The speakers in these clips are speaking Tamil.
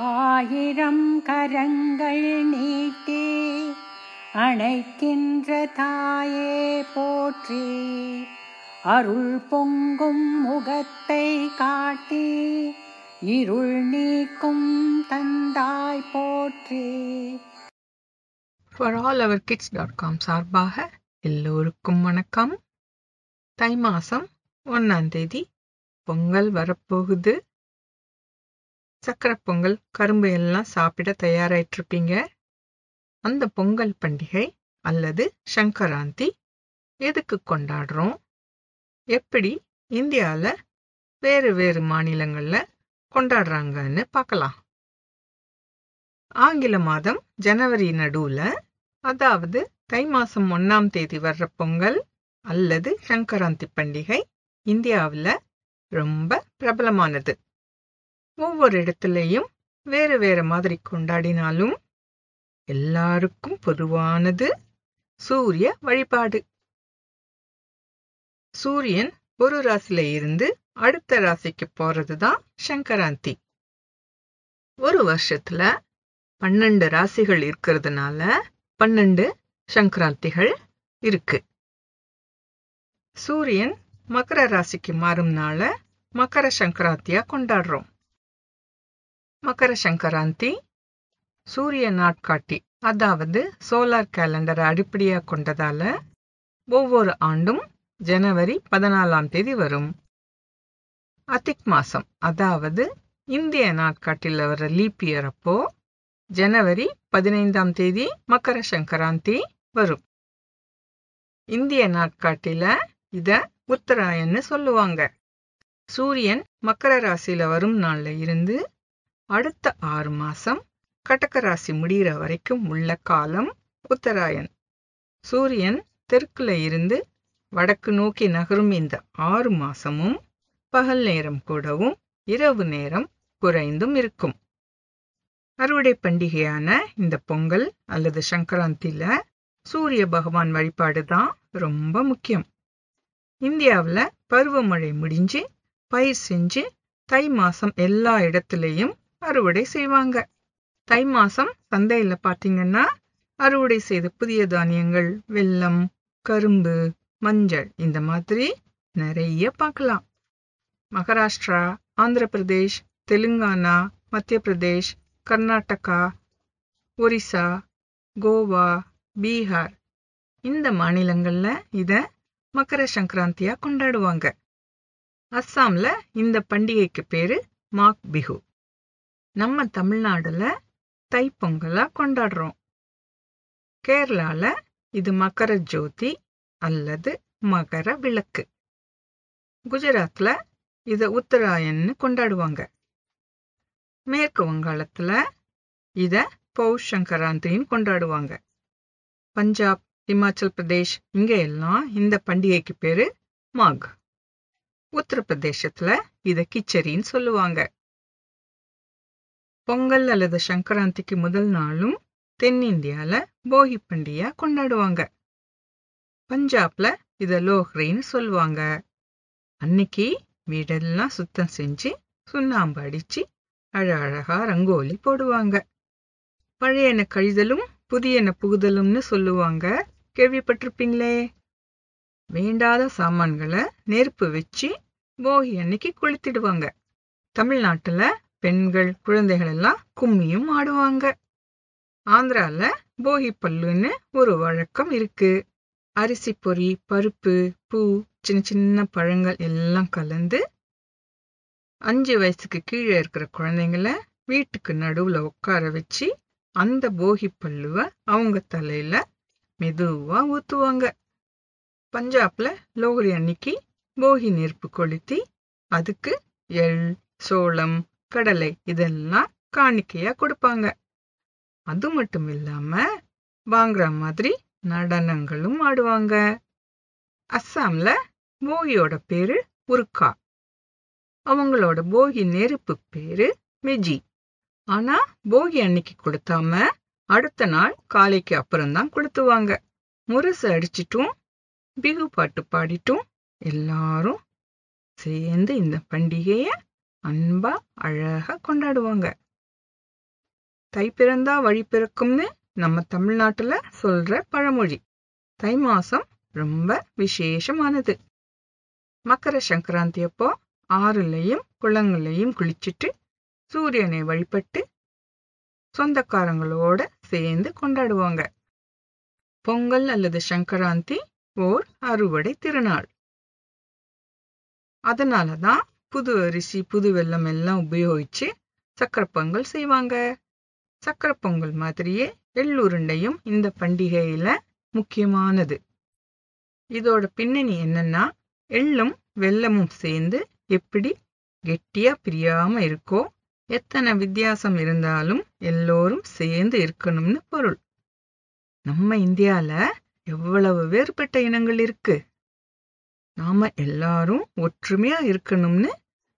ஆயிரம் கரங்கள் நீட்டி அணைக்கின்ற தாயே போற்றி. அருள் பொங்கும் முகத்தை காட்டி இருள் நீக்கும் தந்தாய் போற்றி. For all our kids dot com சார்பாக எல்லோருக்கும் வணக்கம். தை மாதம் ஒன்றாம் தேதி பொங்கல் வரப்போகுது. சக்கரை பொங்கல் கரும்பு எல்லாம் சாப்பிட தயாராயிட்டு இருப்பீங்க அந்த பொங்கல் பண்டிகை அல்லது சங்கராந்தி எதுக்கு கொண்டாடுறோம்? எப்படி இந்தியாவில் வேறு வேறு மாநிலங்களில் கொண்டாடுறாங்கன்னு பார்க்கலாம். ஆங்கில மாதம் ஜனவரி நடுவில் அதாவது தை மாதம் ஒன்றாம் தேதி வர்ற பொங்கல் அல்லது சங்கராந்தி பண்டிகை இந்தியாவில் ரொம்ப பிரபலமானது. ஒவ்வொரு இடத்துலையும் வேறு வேறு மாதிரி கொண்டாடினாலும் எல்லாருக்கும் பொதுவானது சூரிய வழிபாடு. சூரியன் ஒரு ராசியில இருந்து அடுத்த ராசிக்கு போறது தான் சங்கராந்தி. ஒரு வருஷத்துல பன்னெண்டு ராசிகள் இருக்கிறதுனால பன்னெண்டு சங்கராந்திகள் இருக்கு. சூரியன் மகர ராசிக்கு மாறும்னால மகர சங்கராந்தியா கொண்டாடுறோம். மகர சங்கராந்தி சூரிய நாட்காட்டி. அதாவது சோலார் கேலண்டரை அடிப்படையாக கொண்டதால ஒவ்வொரு ஆண்டும் ஜனவரி பதினாலாம் தேதி வரும். அத்திக் மாசம் அதாவது இந்திய நாட்காட்டில் வர லீப் இயர் அப்போ ஜனவரி பதினைந்தாம் தேதி மகர சங்கராந்தி வரும். இந்திய நாட்காட்டில இத உத்தராயன்னு சொல்லுவாங்க. சூரியன் மகர ராசியில வரும் நாள்ல இருந்து அடுத்த ஆறு மாசம் கடகராசி முடிகிற வரைக்கும் உள்ள காலம் உத்தராயன். சூரியன் தெற்குல இருந்து வடக்கு நோக்கி நகரும் இந்த ஆறு மாசமும் பகல் நேரம் கூடவும் இரவு நேரம் குறைந்தும் இருக்கும். அறுவடை பண்டிகையான இந்த பொங்கல் அல்லது சங்கராந்தில சூரிய பகவான் வழிபாடு தான் ரொம்ப முக்கியம். இந்தியாவில் பருவமழை முடிஞ்சு பயிர் செஞ்சு தை மாசம் எல்லா இடத்துலையும் அறுவடை செய்வாங்க. தை மாசம் சந்தையில பாத்தீங்கன்னா அறுவடை செய்த புதிய தானியங்கள் வெல்லம் கரும்பு மஞ்சள் இந்த மாதிரி நிறைய பார்க்கலாம் மகாராஷ்டிரா ஆந்திர பிரதேஷ் தெலுங்கானா மத்திய பிரதேஷ் கர்நாடகா ஒரிசா கோவா பீகார். இந்த மாநிலங்கள்ல இத மகர சங்கராந்தியா கொண்டாடுவாங்க. அஸ்ஸாம்ல இந்த பண்டிகைக்கு பேரு மாக் பிஹு. நம்ம தமிழ்நாடுல தைப்பொங்கலா கொண்டாடுறோம். கேரளால இது மகர ஜோதி அல்லது மகர விளக்கு. குஜராத்ல இத உத்தராயன்னு கொண்டாடுவாங்க. மேற்கு வங்காளத்துல இத பௌஷ் சங்கராந்தின்னு கொண்டாடுவாங்க. பஞ்சாப் இமாச்சல் பிரதேஷ் இங்க எல்லாம் இந்த பண்டிகைக்கு பேரு மாக். உத்தரப்பிரதேசத்துல இத கிச்சரின்னு சொல்லுவாங்க. பொங்கல் அல்லது சங்கராந்திக்கு முதல் நாளும் தென்னிந்தியால போகி பண்டிகையா கொண்டாடுவாங்க. பஞ்சாப்ல இத லோஹ்ரின்னு சொல்லுவாங்க. அன்னைக்கு வீடெல்லாம் சுத்தம் செஞ்சு சுண்ணாம்பு அடிச்சு அழகழகா ரங்கோலி போடுவாங்க. பழையன கழிதலும் புதியன புகுதலும்னு சொல்லுவாங்க. கேள்விப்பட்டிருப்பீங்களே? வேண்டாத சாமான்களை நெருப்பு வச்சு போகி அன்னைக்கு கொளுத்திடுவாங்க. தமிழ்நாட்டுல பெண்கள் குழந்தைகள் எல்லாம் கும்மியும் ஆடுவாங்க. ஆந்திரால போகி பல்லுன்னு ஒரு வழக்கம் இருக்கு. அரிசி பொறி பருப்பு பூ சின்ன சின்ன பழங்கள் எல்லாம் கலந்து அஞ்சு வயசுக்கு கீழே இருக்கிற குழந்தைங்கள வீட்டுக்கு நடுவுல உட்கார வச்சு அந்த போகி பல்லுவ அவங்க தலையில மெதுவா ஊத்துவாங்க. பஞ்சாப்ல லோகரி அன்னைக்கு போகி நெருப்பு கொளுத்தி அதுக்கு எள் சோளம் கடலை இதெல்லாம் காணிக்கையா கொடுப்பாங்க. அது மட்டும் இல்லாம பாங்கரா மாதிரி நடனங்களும் ஆடுவாங்க. அஸ்ஸாம்ல போகியோட பேரு உருக்கா அவங்களோட போகி நெருப்பு பேரு மெஜி. ஆனா போகி அன்னைக்கு கொடுத்தாம அடுத்த நாள் காலைக்கு அப்புறம்தான் கொடுத்துவாங்க. முரசு அடிச்சிட்டும் பிகு பாட்டு பாடிட்டும் எல்லாரும் சேர்ந்து இந்த பண்டிகையை அன்பா அழகா கொண்டாடுவாங்க. தை பிறந்தா வழி பிறக்கும்னு நம்ம தமிழ்நாட்டுல சொல்ற பழமொழி. தை மாசம் ரொம்ப விசேஷமானது. மக்கர சங்கராந்தி அப்போ ஆறுலையும் குளங்களையும் குளிச்சிட்டு சூரியனை வழிபட்டு சொந்தக்காரங்களோட சேர்ந்து கொண்டாடுவாங்க. பொங்கல் அல்லது சங்கராந்தி ஓர் அறுவடை திருநாள். அதனாலதான் புது அரிசி புது வெள்ளம் எல்லாம் உபயோகிச்சு சக்கரை பொங்கல் செய்வாங்க. சக்கரை பொங்கல் மாதிரியே எள்ளுருண்டையும் இந்த பண்டிகையில முக்கியமானது. இதோட பின்னணி என்னன்னா எள்ளும் வெள்ளமும் சேர்ந்து எப்படி கெட்டியா பிரியாம இருக்கோ எத்தனை வித்தியாசம் இருந்தாலும் எல்லோரும் சேர்ந்து இருக்கணும்னு பொருள். நம்ம இந்தியால எவ்வளவு வேறுபட்ட இனங்கள் இருக்கு? நாம எல்லாரும் ஒற்றுமையா இருக்கணும்னு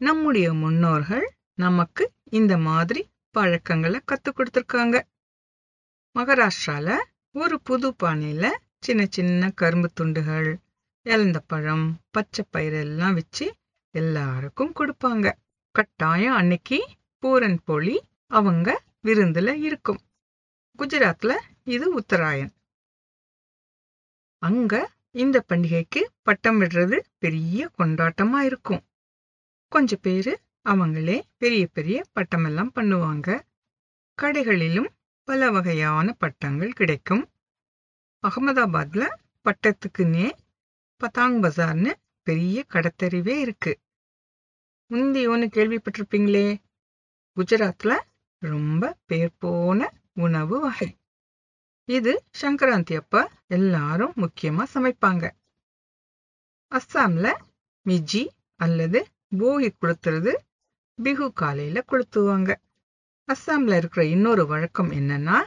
நம்முடைய முன்னோர்கள் நமக்கு இந்த மாதிரி பழக்கங்களை கத்து கொடுத்துருக்காங்க. மகாராஷ்டிரால ஒரு புது பானையில சின்ன சின்ன கரும்பு துண்டுகள் இழந்த பழம் பச்சை பயிர் எல்லாம் வச்சு எல்லாருக்கும் கொடுப்பாங்க. கட்டாயம் அன்னைக்கு பூரன் போலி அவங்க விருந்துல இருக்கும். குஜராத்ல இது உத்தராயன். அங்க இந்த பண்டிகைக்கு பட்டம் விடுறது பெரிய கொண்டாட்டமா இருக்கும். கொஞ்ச பேரு அவங்களே பெரிய பெரிய பட்டம் எல்லாம் பண்ணுவாங்க. கடைகளிலும் பல வகையான பட்டங்கள் கிடைக்கும். அகமதாபாத்ல பட்டத்துக்குன்னே பதாங் பஜார்னு பெரிய கடத்தறிவே இருக்கு. முந்தி ஒன்று கேள்விப்பட்டிருப்பீங்களே? குஜராத்ல ரொம்ப பேர் போன உணவு வகை. இது சங்கராந்தி அப்ப எல்லாரும் முக்கியமா சமைப்பாங்க. அஸ்ஸாம்ல மிஜி அல்லது போகி கொளுத்துறது பிகு காலையில கொளுத்துவாங்க. அஸ்ஸாம்ல இருக்கிற இன்னொரு வழக்கம் என்னன்னா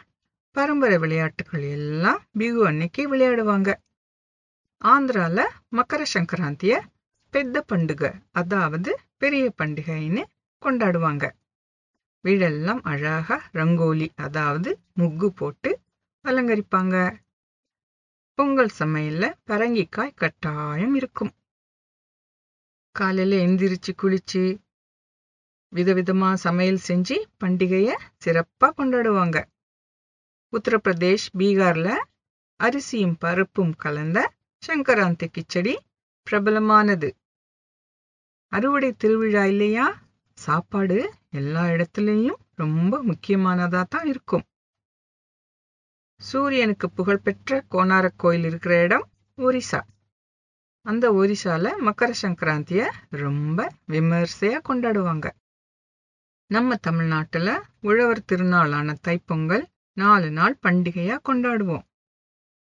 பரம்பரை விளையாட்டுகள் எல்லாம் பிகு அன்னைக்கு விளையாடுவாங்க. ஆந்திரால மக்கர சங்கராந்திய பெத்த பண்டிகை அதாவது பெரிய பண்டிகைன்னு கொண்டாடுவாங்க. வீடெல்லாம் அழகா ரங்கோலி அதாவது முக்கு போட்டு அலங்கரிப்பாங்க. பொங்கல் சமையல்ல பரங்கிக்காய் கட்டாயம் இருக்கும். காலையில எந்திரிச்சு குளிச்சு விதவிதமா சமையல் செஞ்சு பண்டிகைய சிறப்பா கொண்டாடுவாங்க. உத்தரப்பிரதேஷ் பீகார்ல அரிசியும் பருப்பும் கலந்த சங்கராந்தி கிச்சடி பிரபலமானது. அறுவடை திருவிழா இல்லையா? சாப்பாடு எல்லா இடத்துலயும் ரொம்ப முக்கியமானதா தான் இருக்கும். சூரியனுக்கு புகழ்பெற்ற கோனாரக் கோயில் இருக்கிற இடம் ஒரிசா. அந்த ஒரிசால மக்கர சங்கராந்திய ரொம்ப விமர்சையா கொண்டாடுவாங்க. நம்ம தமிழ்நாட்டுல உழவர் திருநாளான தைப்பொங்கல் நாலு நாள் பண்டிகையா கொண்டாடுவோம்.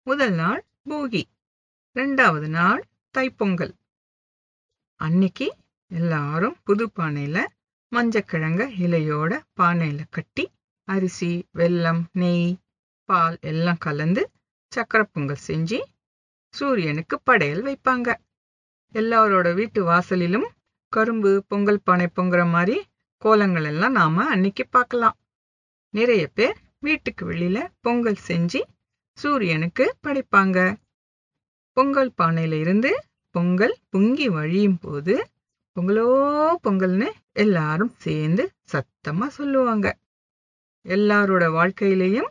முதல் நாள் போகி ரெண்டாவது நாள் தைப்பொங்கல். அன்னைக்கு எல்லாரும் புது பானையில மஞ்சக்கிழங்க இலையோட பானையில கட்டி அரிசி வெல்லம் நெய் பால் எல்லாம் கலந்து சக்கரை பொங்கல் செஞ்சு சூரியனுக்கு படையல் வைப்பாங்க. எல்லாரோட வீட்டு வாசலிலும் கரும்பு பொங்கல் பானை பொங்குற மாதிரி கோலங்கள் எல்லாம் நாம அன்னைக்கு பார்க்கலாம். நிறைய பேர் வீட்டுக்கு வெளியில பொங்கல் செஞ்சு சூரியனுக்கு படைப்பாங்க. பொங்கல் பானையில இருந்து பொங்கல் பொங்கி வழியும் போது பொங்கலோ பொங்கல்னு எல்லாரும் சேர்ந்து சத்தமா சொல்லுவாங்க. எல்லாரோட வாழ்க்கையிலையும்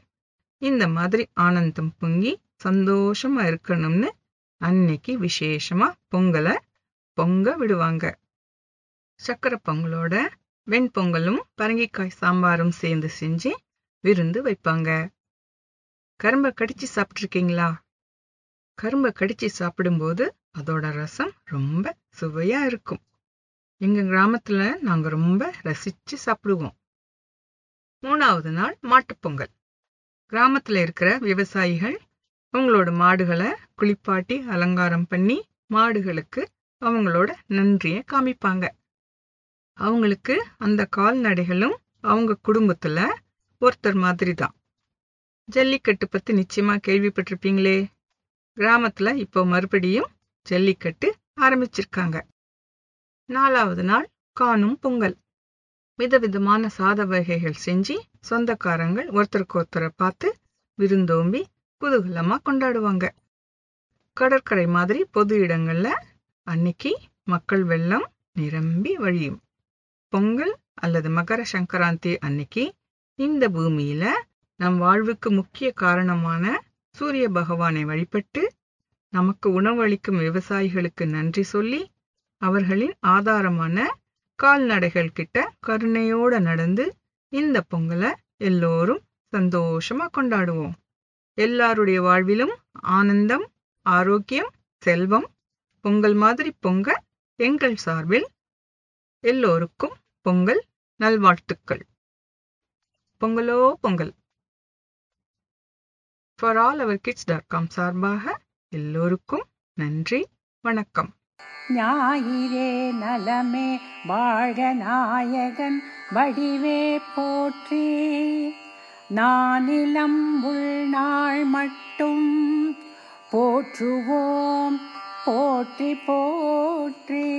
இந்த மாதிரி ஆனந்தம் பொங்கி சந்தோஷமா இருக்கணும்னு அன்னைக்கு விசேஷமா பொங்கலை பொங்க விடுவாங்க. சக்கரை பொங்கலோட வெண்பொங்கலும் பரங்கிக்காய் சாம்பாரும் சேர்ந்து செஞ்சு விருந்து வைப்பாங்க. கரும்பை கடிச்சு சாப்பிட்ருக்கீங்களா கரும்பை கடிச்சு சாப்பிடும்போது அதோட ரசம் ரொம்ப சுவையா இருக்கும். எங்க கிராமத்துல நாங்க ரொம்ப ரசிச்சு சாப்பிடுவோம். மூணாவது நாள் மாட்டுப்பொங்கல் கிராமத்துல இருக்கிற விவசாயிகள் உங்களோட மாடுகளை குளிப்பாட்டி அலங்காரம் பண்ணி மாடுகளுக்கு அவங்களோட நன்றிய காமிப்பாங்க. அவங்களுக்கு அந்த கால்நடைகளும் அவங்க குடும்பத்துல ஒருத்தர் மாதிரி தான் ஜல்லிக்கட்டு பத்தி நிச்சயமா கேள்விப்பட்டிருப்பீங்களே. கிராமத்துல இப்போ மறுபடியும் ஜல்லிக்கட்டு ஆரம்பிச்சிருக்காங்க. நாலாவது நாள் காணும் பொங்கல். விதவிதமான சாத வகைகள் செஞ்சு சொந்தக்காரங்கள் ஒருத்தருக்கு ஒருத்தரை பார்த்து விருந்தோம்பி குதூகலமா கொண்டாடுவாங்க. கடற்கரை மாதிரி பொது இடங்கள்ல அன்னைக்கு மக்கள் வெள்ளம் நிரம்பி வழியும். பொங்கல் அல்லது மகர சங்கராந்தி அன்னைக்கு இந்த பூமியில நம் வாழ்வுக்கு முக்கிய காரணமான சூரிய பகவானை வழிபட்டு நமக்கு உணவளிக்கும் விவசாயிகளுக்கு நன்றி சொல்லி அவர்களின் ஆதாரமான கால்நடைகள் கிட்ட கருணையோட நடந்து இந்த பொங்கலை எல்லோரும் சந்தோஷமா கொண்டாடுவோம். எல்லாருடைய வாழ்விலும் ஆனந்தம் ஆரோக்கியம் செல்வம் பொங்கல் மாதிரி பொங்க எங்கள் சார்பில் எல்லோருக்கும் பொங்கல் நல்வாழ்த்துக்கள். பொங்கலோ Pongal. For all our kids dot com சார்பாக எல்லோருக்கும் நன்றி வணக்கம். ஞாயிறே நலமே வாழ்க நாயகன் வடிவே போற்றி. நானிலம் உள்நாள் மட்டும் போற்றுவோம் போற்றி போற்றி.